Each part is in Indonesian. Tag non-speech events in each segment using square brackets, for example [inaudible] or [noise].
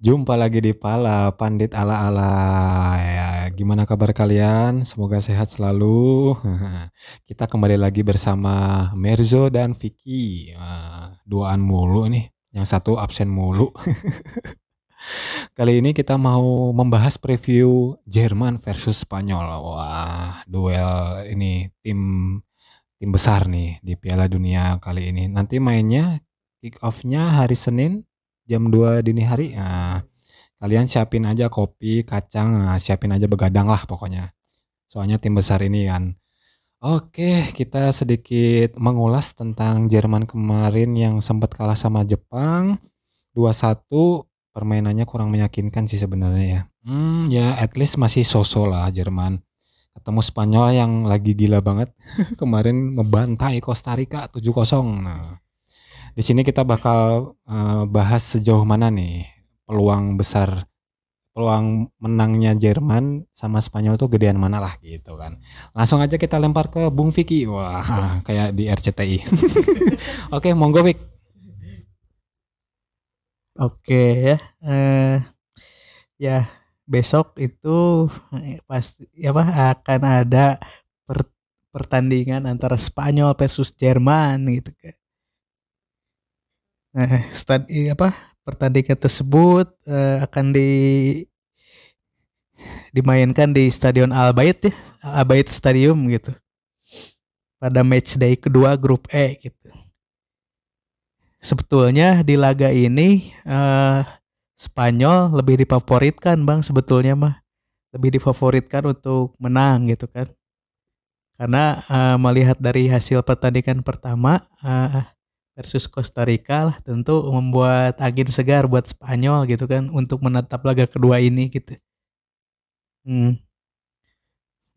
Jumpa lagi di Pala, Pandit ala-ala. Ya, gimana kabar kalian? Semoga sehat selalu. [laughs] Kita kembali lagi bersama Merzo dan Vicky. Duaan mulu nih, yang satu absen mulu. [laughs] Kali ini kita mau membahas preview Jerman versus Spanyol. Wah, duel ini tim tim besar nih di Piala Dunia kali ini. Nanti mainnya kick off-nya hari Senin jam 2 dini hari. Nah, kalian siapin aja kopi, kacang, nah siapin aja begadang lah pokoknya. Soalnya tim besar ini kan. Oke, kita sedikit mengulas tentang Jerman kemarin yang sempat kalah sama Jepang 2-1. Permainannya kurang meyakinkan sih sebenarnya ya. Hmm, ya at least masih sosok lah Jerman. Ketemu Spanyol yang lagi gila banget. [laughs] kemarin membantai Costa Rica 7-0. Nah, di sini kita bakal uh, bahas sejauh mana nih peluang besar peluang menangnya Jerman sama Spanyol tuh gedean mana lah gitu kan. Langsung aja kita lempar ke Bung Vicky. Wah, [laughs] kayak di RCTI. [laughs] Oke, monggo Vick. Oke ya. Eh ya besok itu eh, pasti apa akan ada per, pertandingan antara Spanyol versus Jerman gitu kan. Nah, stad apa pertandingan tersebut uh, akan di dimainkan di Stadion Al Bait ya, Al Bait Stadium gitu. Pada match day kedua grup E gitu. Sebetulnya di laga ini uh, Spanyol lebih difavoritkan Bang sebetulnya mah. Lebih difavoritkan untuk menang gitu kan. Karena uh, melihat dari hasil pertandingan pertama uh, versus Costa Rica lah tentu membuat angin segar buat Spanyol gitu kan untuk menatap laga kedua ini gitu. Hmm.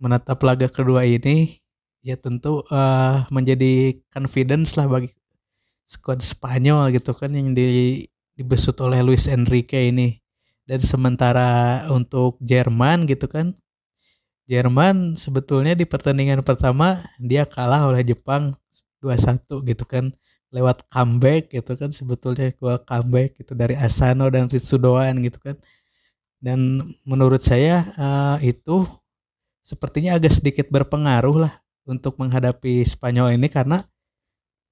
Menatap laga kedua ini ya tentu uh, menjadi confidence lah bagi squad Spanyol gitu kan yang di, dibesut oleh Luis Enrique ini. Dan sementara untuk Jerman gitu kan Jerman sebetulnya di pertandingan pertama dia kalah oleh Jepang 2-1 gitu kan lewat comeback gitu kan sebetulnya gua comeback gitu dari Asano dan Ritsudoan gitu kan. Dan menurut saya uh, itu sepertinya agak sedikit berpengaruh lah untuk menghadapi Spanyol ini karena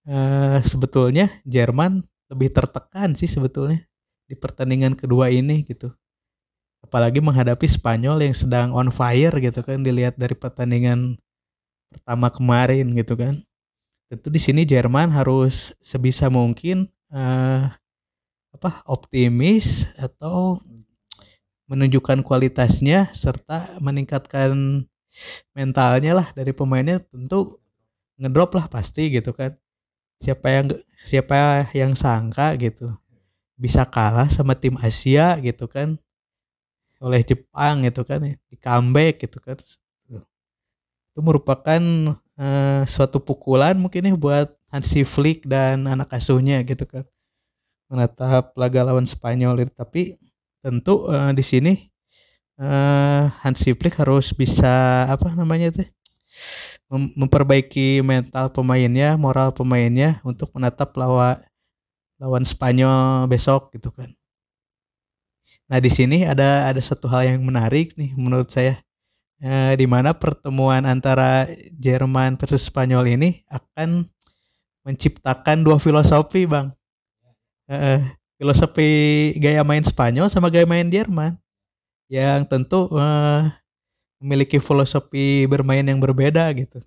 uh, sebetulnya Jerman lebih tertekan sih sebetulnya di pertandingan kedua ini gitu. Apalagi menghadapi Spanyol yang sedang on fire gitu kan dilihat dari pertandingan pertama kemarin gitu kan tentu di sini Jerman harus sebisa mungkin uh, apa optimis atau menunjukkan kualitasnya serta meningkatkan mentalnya lah dari pemainnya. Tentu ngedrop lah pasti gitu kan. Siapa yang siapa yang sangka gitu bisa kalah sama tim Asia gitu kan. Oleh Jepang gitu kan di comeback gitu kan. Itu merupakan uh, suatu pukulan mungkin nih buat Hansi Flick dan anak asuhnya gitu kan. Menatap laga lawan Spanyol itu. Tapi tentu uh, di sini uh, Hansi Flick harus bisa apa namanya itu mem memperbaiki mental pemainnya, moral pemainnya untuk menatap lawan lawan Spanyol besok gitu kan. Nah di sini ada ada satu hal yang menarik nih menurut saya eh, di mana pertemuan antara Jerman versus Spanyol ini akan menciptakan dua filosofi, Bang. Eh, filosofi gaya main Spanyol sama gaya main Jerman yang tentu eh, memiliki filosofi bermain yang berbeda gitu.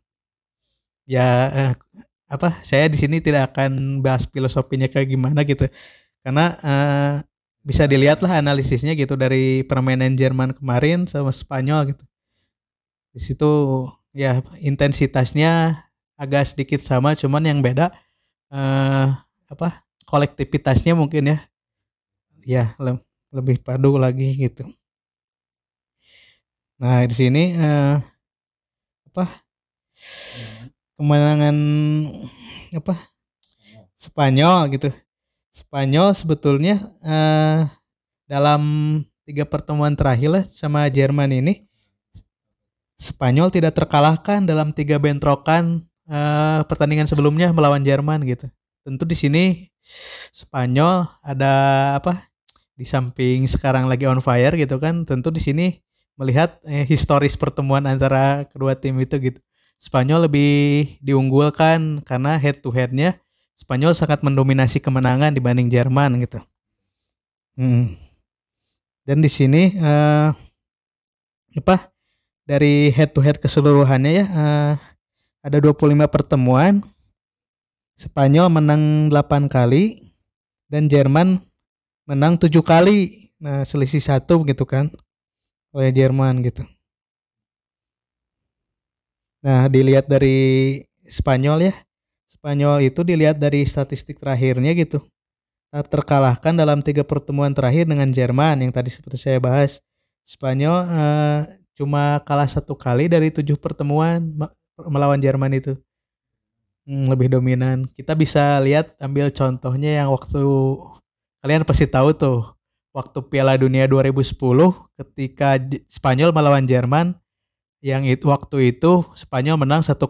Ya eh, apa? Saya di sini tidak akan bahas filosofinya kayak gimana gitu. Karena eh, bisa dilihatlah analisisnya gitu dari permainan Jerman kemarin sama Spanyol gitu di situ ya intensitasnya agak sedikit sama cuman yang beda eh, apa kolektivitasnya mungkin ya. Ya le lebih padu lagi gitu. Nah di sini eh, apa kemenangan apa Spanyol gitu. Spanyol sebetulnya eh, dalam tiga pertemuan terakhir lah sama Jerman ini Spanyol tidak terkalahkan dalam tiga bentrokan uh, pertandingan sebelumnya melawan Jerman gitu. Tentu di sini Spanyol ada apa? di samping sekarang lagi on fire gitu kan, tentu di sini melihat eh, historis pertemuan antara kedua tim itu gitu. Spanyol lebih diunggulkan karena head to headnya Spanyol sangat mendominasi kemenangan dibanding Jerman gitu. Hmm. Dan di sini uh, apa dari head to head keseluruhannya ya uh, ada 25 pertemuan. Spanyol menang 8 kali dan Jerman menang 7 kali. Nah, selisih satu gitu kan oleh Jerman gitu. Nah, dilihat dari Spanyol ya. Spanyol itu dilihat dari statistik terakhirnya gitu. Terkalahkan dalam tiga pertemuan terakhir dengan Jerman yang tadi seperti saya bahas. Spanyol uh, cuma kalah satu kali dari tujuh pertemuan melawan Jerman itu. Hmm, lebih dominan. Kita bisa lihat ambil contohnya yang waktu kalian pasti tahu tuh waktu Piala Dunia 2010 ketika Spanyol melawan Jerman yang itu waktu itu Spanyol menang 1-0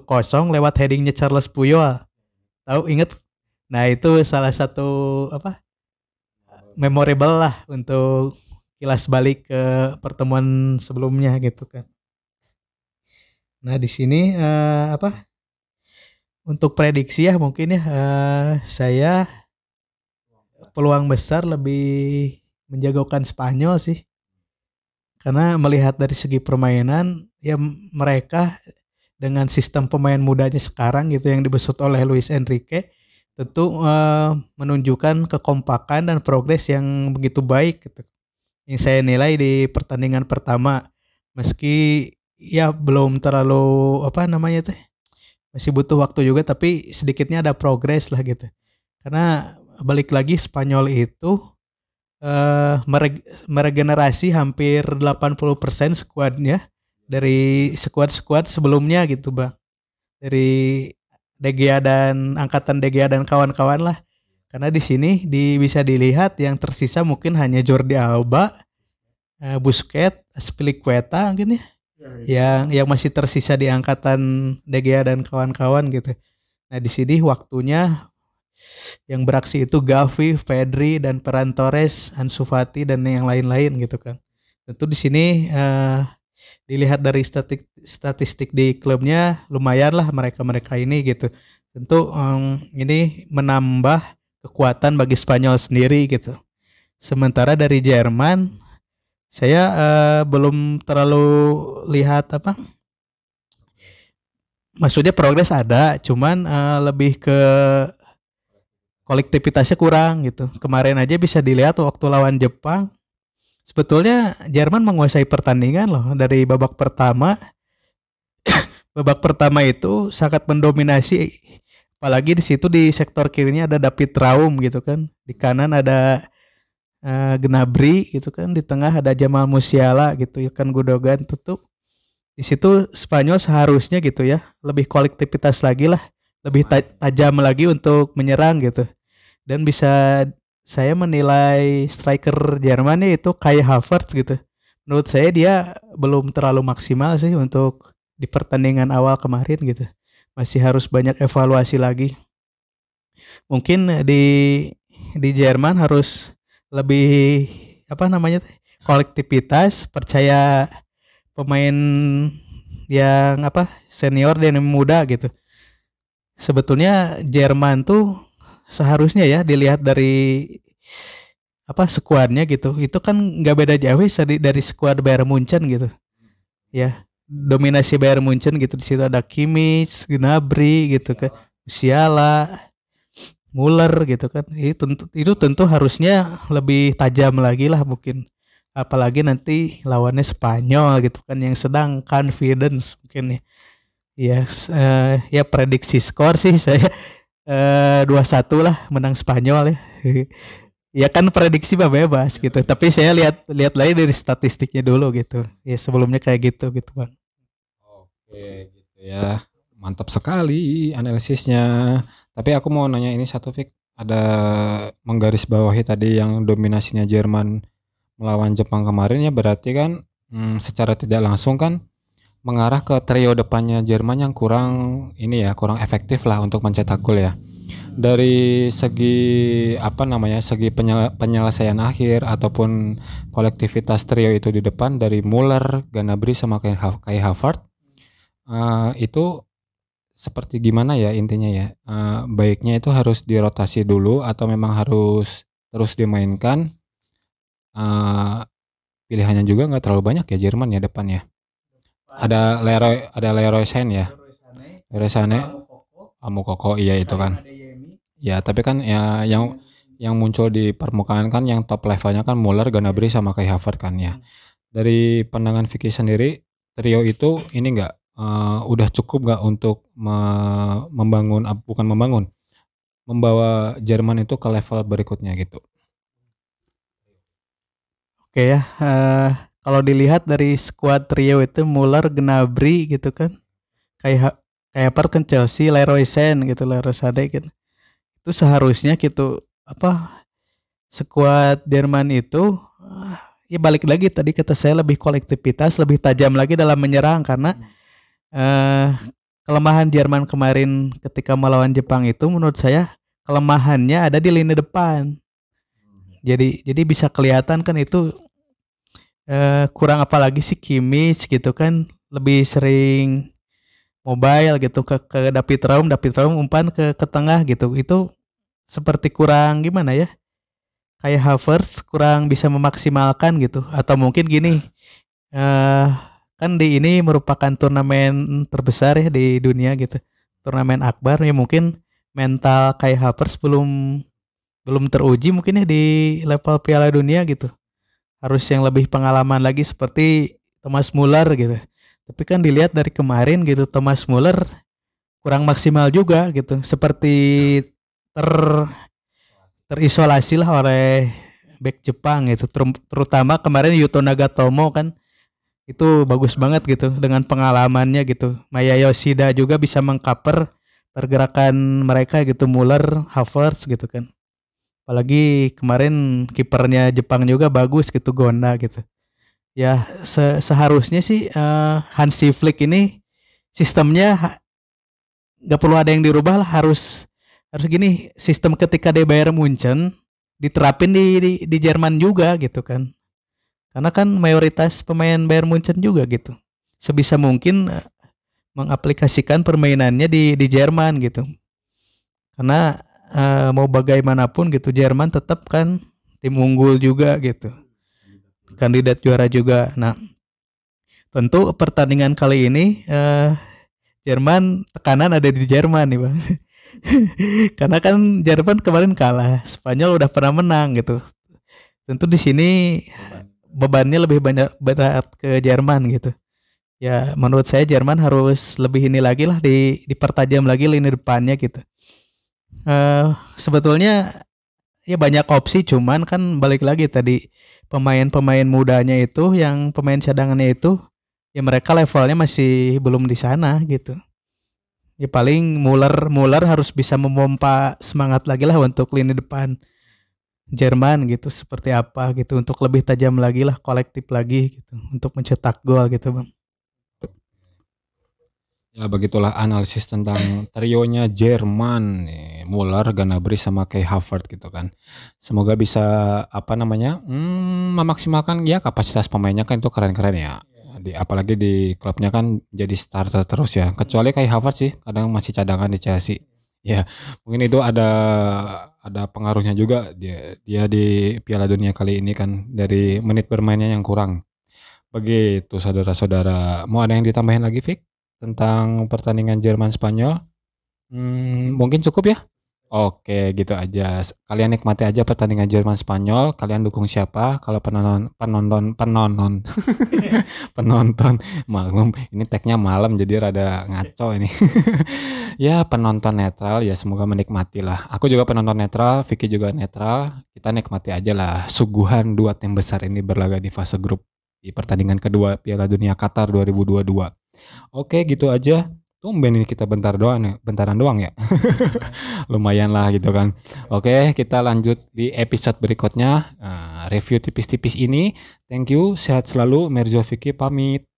lewat headingnya Charles Puyol. Tahu inget? Nah, itu salah satu apa? memorable lah untuk kilas balik ke pertemuan sebelumnya gitu kan. Nah, di sini uh, apa? Untuk prediksi ya mungkin ya uh, saya peluang besar lebih menjagokan Spanyol sih. Karena melihat dari segi permainan ya mereka dengan sistem pemain mudanya sekarang gitu yang dibesut oleh Luis Enrique tentu uh, menunjukkan kekompakan dan progres yang begitu baik gitu. Yang saya nilai di pertandingan pertama meski ya belum terlalu apa namanya teh masih butuh waktu juga tapi sedikitnya ada progres lah gitu. Karena balik lagi Spanyol itu uh, meregenerasi hampir 80% skuadnya dari skuad-skuad sebelumnya gitu bang dari DGA dan angkatan DGA dan kawan-kawan lah karena di sini di bisa dilihat yang tersisa mungkin hanya Jordi Alba, uh, Busquets, Spilicueta mungkin ya, ya, ya, yang yang masih tersisa di angkatan DGA dan kawan-kawan gitu. Nah di sini waktunya yang beraksi itu Gavi, Pedri dan Ferran Torres, Ansu Fati dan yang lain-lain gitu kan. Tentu di sini uh, dilihat dari statistik statistik di klubnya lumayan lah mereka-mereka ini gitu. Tentu um, ini menambah kekuatan bagi Spanyol sendiri gitu. Sementara dari Jerman saya uh, belum terlalu lihat apa maksudnya progres ada cuman uh, lebih ke kolektivitasnya kurang gitu. Kemarin aja bisa dilihat waktu lawan Jepang sebetulnya Jerman menguasai pertandingan loh dari babak pertama. [coughs] babak pertama itu sangat mendominasi apalagi di situ di sektor kirinya ada David Raum gitu kan. Di kanan ada uh, Gnabry gitu kan, di tengah ada Jamal Musiala gitu ya kan Gudogan tutup. Di situ Spanyol seharusnya gitu ya, lebih kolektivitas lagi lah, lebih tajam lagi untuk menyerang gitu. Dan bisa saya menilai striker Jerman itu kayak Havertz gitu. Menurut saya dia belum terlalu maksimal sih untuk di pertandingan awal kemarin gitu. Masih harus banyak evaluasi lagi. Mungkin di di Jerman harus lebih apa namanya kolektivitas, percaya pemain yang apa senior dan yang muda gitu. Sebetulnya Jerman tuh seharusnya ya dilihat dari apa skuadnya gitu itu kan nggak beda jauh dari dari skuad Bayern Munchen gitu ya dominasi Bayern Munchen gitu di situ ada Kimmich, Gnabry gitu kan Siala Muller gitu kan. Itu tentu itu tentu harusnya lebih tajam lagi lah mungkin. Apalagi nanti lawannya Spanyol gitu kan yang sedang confidence mungkin ya. Ya uh, ya prediksi skor sih saya. Eh, dua satu lah menang Spanyol ya. [laughs] ya kan prediksi mah bebas gitu. Tapi saya lihat lihat lagi dari statistiknya dulu gitu. Ya sebelumnya kayak gitu gitu bang. Oke gitu ya. Mantap sekali analisisnya. Tapi aku mau nanya ini satu Fik. Ada menggaris bawahi tadi yang dominasinya Jerman melawan Jepang kemarin ya berarti kan hmm, secara tidak langsung kan mengarah ke trio depannya Jerman yang kurang ini ya kurang efektif lah untuk mencetak gol ya. Dari segi apa namanya segi penyel penyelesaian akhir ataupun kolektivitas trio itu di depan dari Muller, Ganabri sama Kai Havertz uh, itu seperti gimana ya intinya ya? Uh, baiknya itu harus dirotasi dulu atau memang harus terus dimainkan? Uh, pilihannya juga nggak terlalu banyak ya Jerman ya depan ya? Ada Leroy ada Leroy Sané ya? Leroy Sané Koko iya itu kan. ya tapi kan ya yang yang muncul di permukaan kan yang top levelnya kan Muller, Gnabry sama Kai Havertz kan ya. Dari pandangan Vicky sendiri trio itu ini enggak uh, udah cukup nggak untuk me membangun bukan membangun membawa Jerman itu ke level berikutnya gitu. Oke ya, uh, kalau dilihat dari skuad trio itu Muller, Gnabry gitu kan, kayak kayak kan Chelsea, Leroy Sané gitu, Leroy Sané gitu. Itu seharusnya gitu apa skuad Jerman itu ya balik lagi tadi kata saya lebih kolektivitas, lebih tajam lagi dalam menyerang karena hmm uh, kelemahan Jerman kemarin ketika melawan Jepang itu menurut saya kelemahannya ada di lini depan. Jadi jadi bisa kelihatan kan itu uh, kurang apalagi sih Kimis gitu kan lebih sering mobile gitu ke ke David Raum, David Raum umpan ke ke tengah gitu. Itu seperti kurang gimana ya? Kayak Havertz kurang bisa memaksimalkan gitu atau mungkin gini uh, kan di ini merupakan turnamen terbesar ya di dunia gitu turnamen akbar ya mungkin mental kayak Havertz belum belum teruji mungkin ya di level Piala Dunia gitu harus yang lebih pengalaman lagi seperti Thomas Muller gitu tapi kan dilihat dari kemarin gitu Thomas Muller kurang maksimal juga gitu seperti ter terisolasi lah oleh back Jepang gitu terutama kemarin Yuto Nagatomo kan itu bagus banget gitu dengan pengalamannya gitu. Maya Yoshida juga bisa mengcover pergerakan mereka gitu Muller, Havertz gitu kan. Apalagi kemarin kipernya Jepang juga bagus gitu Gonda gitu. Ya se seharusnya sih uh, Hansi Flick ini sistemnya nggak perlu ada yang dirubah lah harus harus gini sistem ketika di Bayern Munchen diterapin di, di di Jerman juga gitu kan karena kan mayoritas pemain Bayern Munchen juga gitu. Sebisa mungkin uh, mengaplikasikan permainannya di di Jerman gitu. Karena uh, mau bagaimanapun gitu Jerman tetap kan tim unggul juga gitu. Kandidat juara juga. Nah, tentu pertandingan kali ini uh, Jerman tekanan ada di Jerman nih, Bang. [laughs] Karena kan Jerman kemarin kalah, Spanyol udah pernah menang gitu. Tentu di sini bebannya lebih banyak berat ke Jerman gitu. Ya menurut saya Jerman harus lebih ini lagi lah di dipertajam lagi lini depannya gitu. Uh, sebetulnya ya banyak opsi cuman kan balik lagi tadi pemain-pemain mudanya itu yang pemain cadangannya itu ya mereka levelnya masih belum di sana gitu. Ya paling Muller Muller harus bisa memompa semangat lagi lah untuk lini depan. Jerman gitu seperti apa gitu untuk lebih tajam lagi lah kolektif lagi gitu untuk mencetak gol gitu bang. Ya begitulah analisis tentang trionya Jerman, Muller, Gnabry sama Kai Havertz gitu kan. Semoga bisa apa namanya hmm, memaksimalkan ya kapasitas pemainnya kan itu keren-keren ya. Di, apalagi di klubnya kan jadi starter terus ya. Kecuali Kai Havertz sih kadang masih cadangan di Chelsea. Ya mungkin itu ada ada pengaruhnya juga dia dia di Piala Dunia kali ini kan dari menit bermainnya yang kurang. Begitu saudara-saudara. Mau ada yang ditambahin lagi Vic tentang pertandingan Jerman Spanyol? Hmm, mungkin cukup ya? Oke, gitu aja. Kalian nikmati aja pertandingan Jerman Spanyol. Kalian dukung siapa? Kalau penonton penonton penonton [laughs] penonton maklum ini tagnya malam jadi rada ngaco ini. [laughs] ya penonton netral ya semoga menikmati lah. Aku juga penonton netral, Vicky juga netral. Kita nikmati aja lah suguhan dua tim besar ini berlaga di fase grup di pertandingan kedua Piala Dunia Qatar 2022. Oke, gitu aja tumben ini kita bentar doang ya, bentaran doang ya. [laughs] Lumayan lah gitu kan. Oke, kita lanjut di episode berikutnya. Uh, review tipis-tipis ini. Thank you, sehat selalu. Merzo Vicky pamit.